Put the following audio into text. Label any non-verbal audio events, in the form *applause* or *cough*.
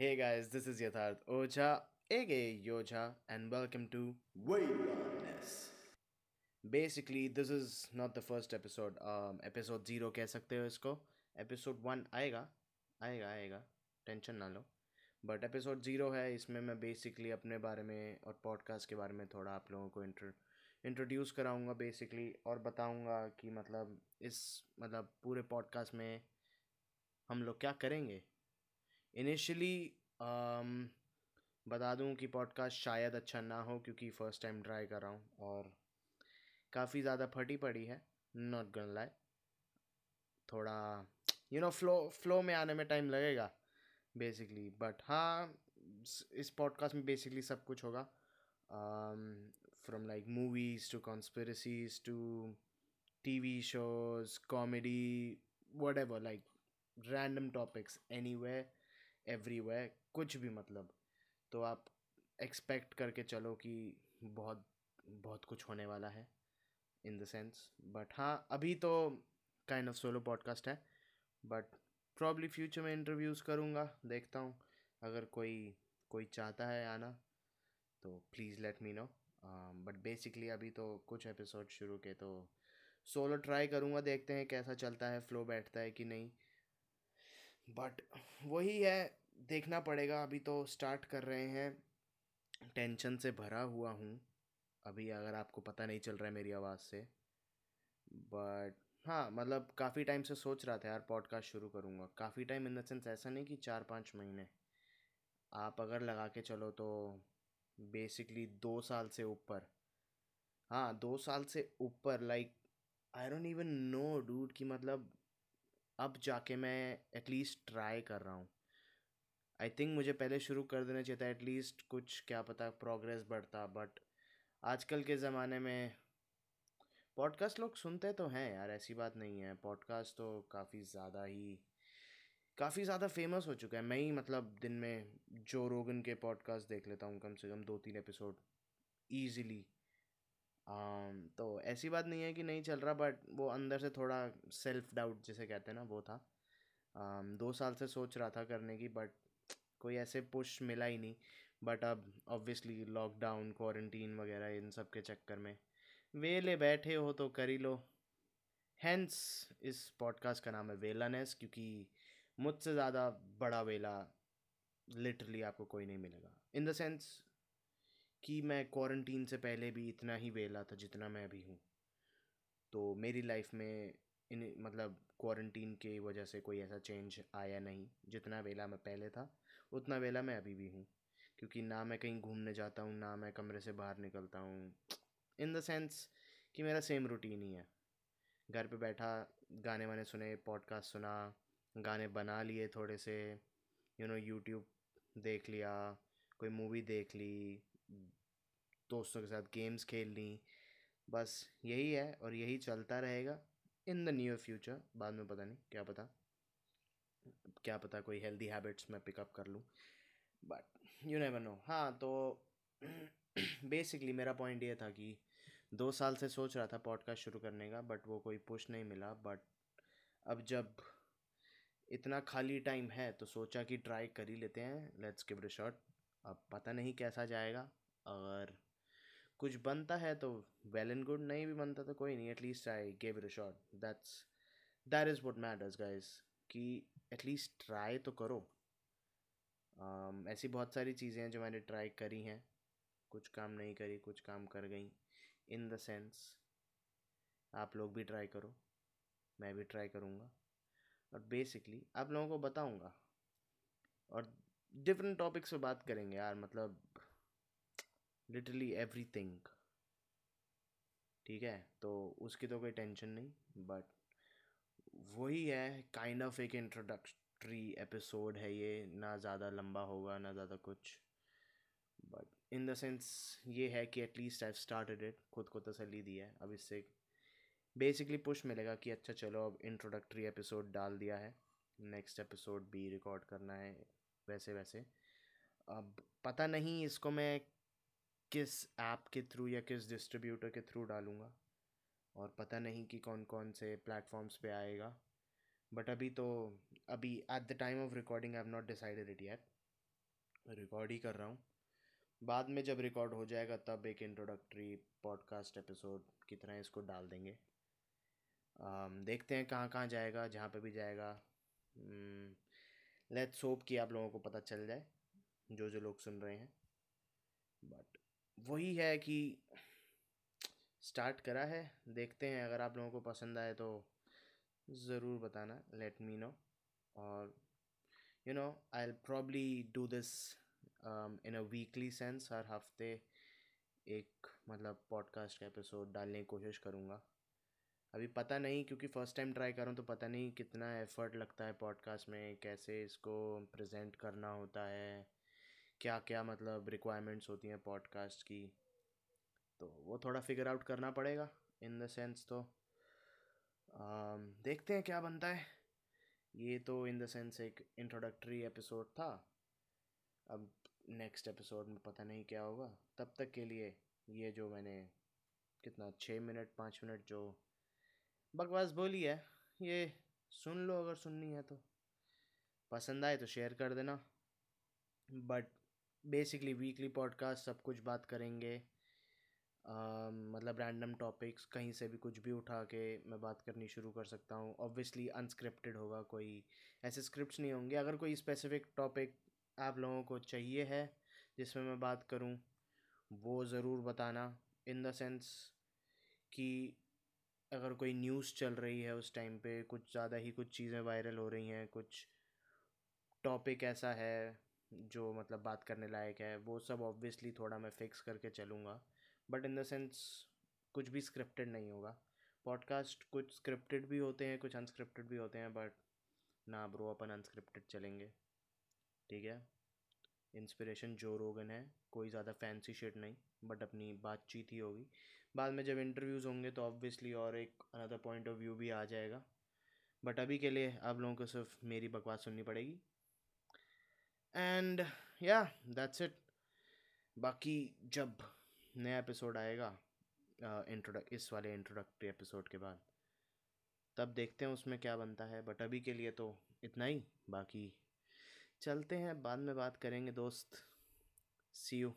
Hey guys, this is Yatharth Oja, aka Yoja, and welcome to Wilderness. basically this is not the first episode. Um episode zero कह सकते हो इसको episode one आएगा आएगा आएगा tension ना लो but episode zero है इसमें मैं बेसिकली अपने बारे में और पॉडकास्ट के बारे में थोड़ा आप लोगों को इंट्रो इंट्रोड्यूस कराऊँगा बेसिकली और बताऊँगा कि मतलब इस मतलब पूरे पॉडकास्ट में हम लोग क्या करेंगे इनिशियली um, बता दूँ कि पॉडकास्ट शायद अच्छा ना हो क्योंकि फ़र्स्ट टाइम ट्राई कर रहा हूँ और काफ़ी ज़्यादा फटी पड़ी है नॉट गन लाई थोड़ा यू नो फ्लो फ्लो में आने में टाइम लगेगा बेसिकली बट हाँ इस पॉडकास्ट में बेसिकली सब कुछ होगा। From like movies to conspiracies to TV shows comedy whatever like random topics anyway every way कुछ भी मतलब। तो आप एक्सपेक्ट करके चलो कि बहुत बहुत कुछ होने वाला है इन द सेंस बट हाँ अभी तो काइंड ऑफ़ सोलो पॉडकास्ट है बट प्रॉब्ली फ्यूचर में इंटरव्यूज़ करूँगा, देखता हूँ। अगर कोई कोई चाहता है आना तो please let me know but basically अभी तो कुछ एपिसोड शुरू के तो सोलो ट्राई करूँगा, देखते हैं कैसा चलता है फ्लो बैठता है कि नहीं। बट वही है, देखना पड़ेगा। अभी तो स्टार्ट कर रहे हैं। टेंशन से भरा हुआ हूँ। अभी अगर आपको पता नहीं चल रहा है मेरी आवाज़ से। बट हाँ मतलब काफ़ी टाइम से सोच रहा था यार पॉडकास्ट शुरू करूँगा। काफ़ी टाइम इन द सेंस ऐसा नहीं कि चार पाँच महीने। आप अगर लगा के चलो तो बेसिकली दो साल से ऊपर। हाँ दो साल से ऊपर like I don't even know dude कि मतलब अब जाके मैं एटलीस्ट ट्राई कर रहा हूँ। आई थिंक मुझे पहले शुरू कर देना चाहिए था एटलीस्ट कुछ, क्या पता प्रोग्रेस बढ़ता बट आजकल के ज़माने में पॉडकास्ट लोग सुनते तो हैं यार, ऐसी बात नहीं है। पॉडकास्ट तो काफ़ी ज़्यादा ही, काफ़ी ज़्यादा फ़ेमस हो चुका है। मैं ही मतलब दिन में जो रोगन के पॉडकास्ट देख लेता हूँ कम से कम दो तीन एपिसोड ईजीली तो ऐसी बात नहीं है कि नहीं चल रहा बट वो अंदर से थोड़ा सेल्फ डाउट जिसे कहते हैं ना वो था। um, दो साल से सोच रहा था करने की बट कोई ऐसे पुश मिला ही नहीं। बट अब ऑब्वियसली लॉकडाउन क्वारंटीन वगैरह इन सब के चक्कर में। वेले बैठे हो तो कर ही लो। हैंस इस पॉडकास्ट का नाम है वेलानेस क्योंकि मुझसे ज़्यादा बड़ा वेला लिटरली आपको कोई नहीं मिलेगा। इन द सेंस कि मैं क्वारंटीन से पहले भी इतना ही वेला था जितना मैं अभी हूँ। तो मेरी लाइफ में इन मतलब क्वारंटीन के वजह से कोई ऐसा चेंज आया नहीं। जितना वेला मैं पहले था, उतना वेला मैं अभी भी हूँ। क्योंकि ना मैं कहीं घूमने जाता हूँ, ना मैं कमरे से बाहर निकलता हूँ। इन द सेंस कि मेरा सेम रूटीन ही है। घर पे बैठा, गाने वाने सुने पॉडकास्ट सुना, गाने बना लिए थोड़े से यू नो यूट्यूब देख लिया, कोई मूवी देख ली दोस्तों के साथ गेम्स खेल ली बस यही है और यही चलता रहेगा इन द नियर फ्यूचर बाद में पता नहीं, क्या पता क्या पता कोई हेल्दी हैबिट्स मैं पिकअप कर लूँ। बट यू नेवर नो हाँ तो *clears throat* बेसिकली मेरा पॉइंट ये था कि दो साल से सोच रहा था पॉडकास्ट शुरू करने का बट वो कोई पुश नहीं मिला। बट अब जब इतना खाली टाइम है तो सोचा कि ट्राई कर ही लेते हैं। लेट्स गिव इट शॉट अब पता नहीं कैसा जाएगा। अगर कुछ बनता है तो वेल एंड गुड नहीं भी बनता तो कोई नहीं at least I give it a shot that's that is what matters guys कि एटलीस्ट ट्राई तो करो। Um, ऐसी बहुत सारी चीज़ें हैं जो मैंने ट्राई करी हैं। कुछ काम नहीं करी कुछ काम कर गई। इन द सेंस आप लोग भी ट्राई करो मैं भी ट्राई करूँगा। और बेसिकली आप लोगों को बताऊँगा। और डिफरेंट टॉपिक्स पे बात करेंगे यार मतलब लिटरली एवरी थिंग ठीक है? तो उसकी तो कोई टेंशन नहीं बट वही है काइंड ऑफ़ एक इंट्रोडक्टरी एपिसोड है ये। ना ज़्यादा लंबा होगा, ना ज़्यादा कुछ। बट इन द सेंस ये है कि एटलीस्ट आई स्टार्टेड इट खुद को तसली दी है। अब इससे बेसिकली पुश मिलेगा कि अच्छा चलो अब इंट्रोडक्टरी एपिसोड डाल दिया है। नेक्स्ट एपिसोड भी रिकॉर्ड करना है वैसे वैसे अब पता नहीं, इसको मैं किस ऐप के थ्रू या किस डिस्ट्रीब्यूटर के थ्रू डालूँगा? और पता नहीं कि कौन कौन से प्लेटफॉर्म्स पे आएगा बट अभी तो अभी at the time of recording I have not decided it yet record ही कर रहा हूँ। बाद में जब रिकॉर्ड हो जाएगा तब एक इंट्रोडक्टरी पॉडकास्ट एपिसोड की तरह इसको डाल देंगे। Um, देखते हैं कहाँ कहाँ जाएगा जहाँ पे भी जाएगा। लेट्स होप कि आप लोगों को पता चल जाए जो जो लोग सुन रहे हैं। बट वही है कि स्टार्ट करा है, देखते हैं, अगर आप लोगों को पसंद आए तो ज़रूर बताना लेट मी नो और you know I probably do this in a weekly sense हर हफ़्ते एक मतलब पॉडकास्ट का एपिसोड डालने की कोशिश करूँगा। अभी पता नहीं, क्योंकि फ़र्स्ट टाइम ट्राई करूँ तो पता नहीं कितना एफ़र्ट लगता है पॉडकास्ट में, कैसे इसको प्रेजेंट करना होता है। क्या क्या मतलब रिक्वायरमेंट्स होती हैं पॉडकास्ट की? तो वो थोड़ा फिगर आउट करना पड़ेगा इन द सेंस तो। Um, देखते हैं क्या बनता है। ये तो इन द सेंस एक इंट्रोडक्टरी एपिसोड था। अब नेक्स्ट एपिसोड में पता नहीं क्या होगा। तब तक के लिए ये जो मैंने कितना छः मिनट पाँच मिनट जो बकवास बोली है ये सुन लो अगर सुननी है तो। पसंद आए तो शेयर कर देना। बट बेसिकली वीकली पॉडकास्ट सब कुछ बात करेंगे। uh, मतलब रैंडम टॉपिक्स कहीं से भी कुछ भी उठा के मैं बात करनी शुरू कर सकता हूँ। ऑब्वियसली अनस्क्रिप्टेड होगा कोई। ऐसे स्क्रिप्ट्स नहीं होंगे। अगर कोई स्पेसिफिक टॉपिक आप लोगों को चाहिए है जिसमें मैं बात करूँ वो ज़रूर बताना। इन द सेंस कि अगर कोई न्यूज़ चल रही है उस टाइम पे कुछ ज़्यादा ही कुछ चीज़ें वायरल हो रही हैं कुछ टॉपिक ऐसा है जो मतलब बात करने लायक है, वो सब ऑब्वियसली थोड़ा मैं फिक्स करके चलूँगा। बट इन द सेंस कुछ भी स्क्रिप्टेड नहीं होगा। पॉडकास्ट कुछ स्क्रिप्टेड भी होते हैं, कुछ अनस्क्रिप्टेड भी होते हैं बट ना ब्रो अपन अनस्क्रिप्टेड चलेंगे। ठीक है? इंस्पिरेशन जो रोगन है। कोई ज़्यादा फैंसी शेट नहीं बट अपनी बातचीत ही होगी। बाद में जब इंटरव्यूज़ होंगे तो ऑब्वियसली और एक अनदर पॉइंट ऑफ़ व्यू भी आ जाएगा। बट अभी के लिए आप लोगों को सिर्फ़ मेरी बकवास सुननी पड़ेगी। एंड या दैट्स इट बाकी जब नया एपिसोड आएगा इंट्रोडक्ट इस वाले इंट्रोडक्टरी एपिसोड के बाद, तब देखते हैं उसमें क्या बनता है। बट अभी के लिए तो इतना ही। बाकी चलते हैं, बाद में बात करेंगे दोस्त। सी यू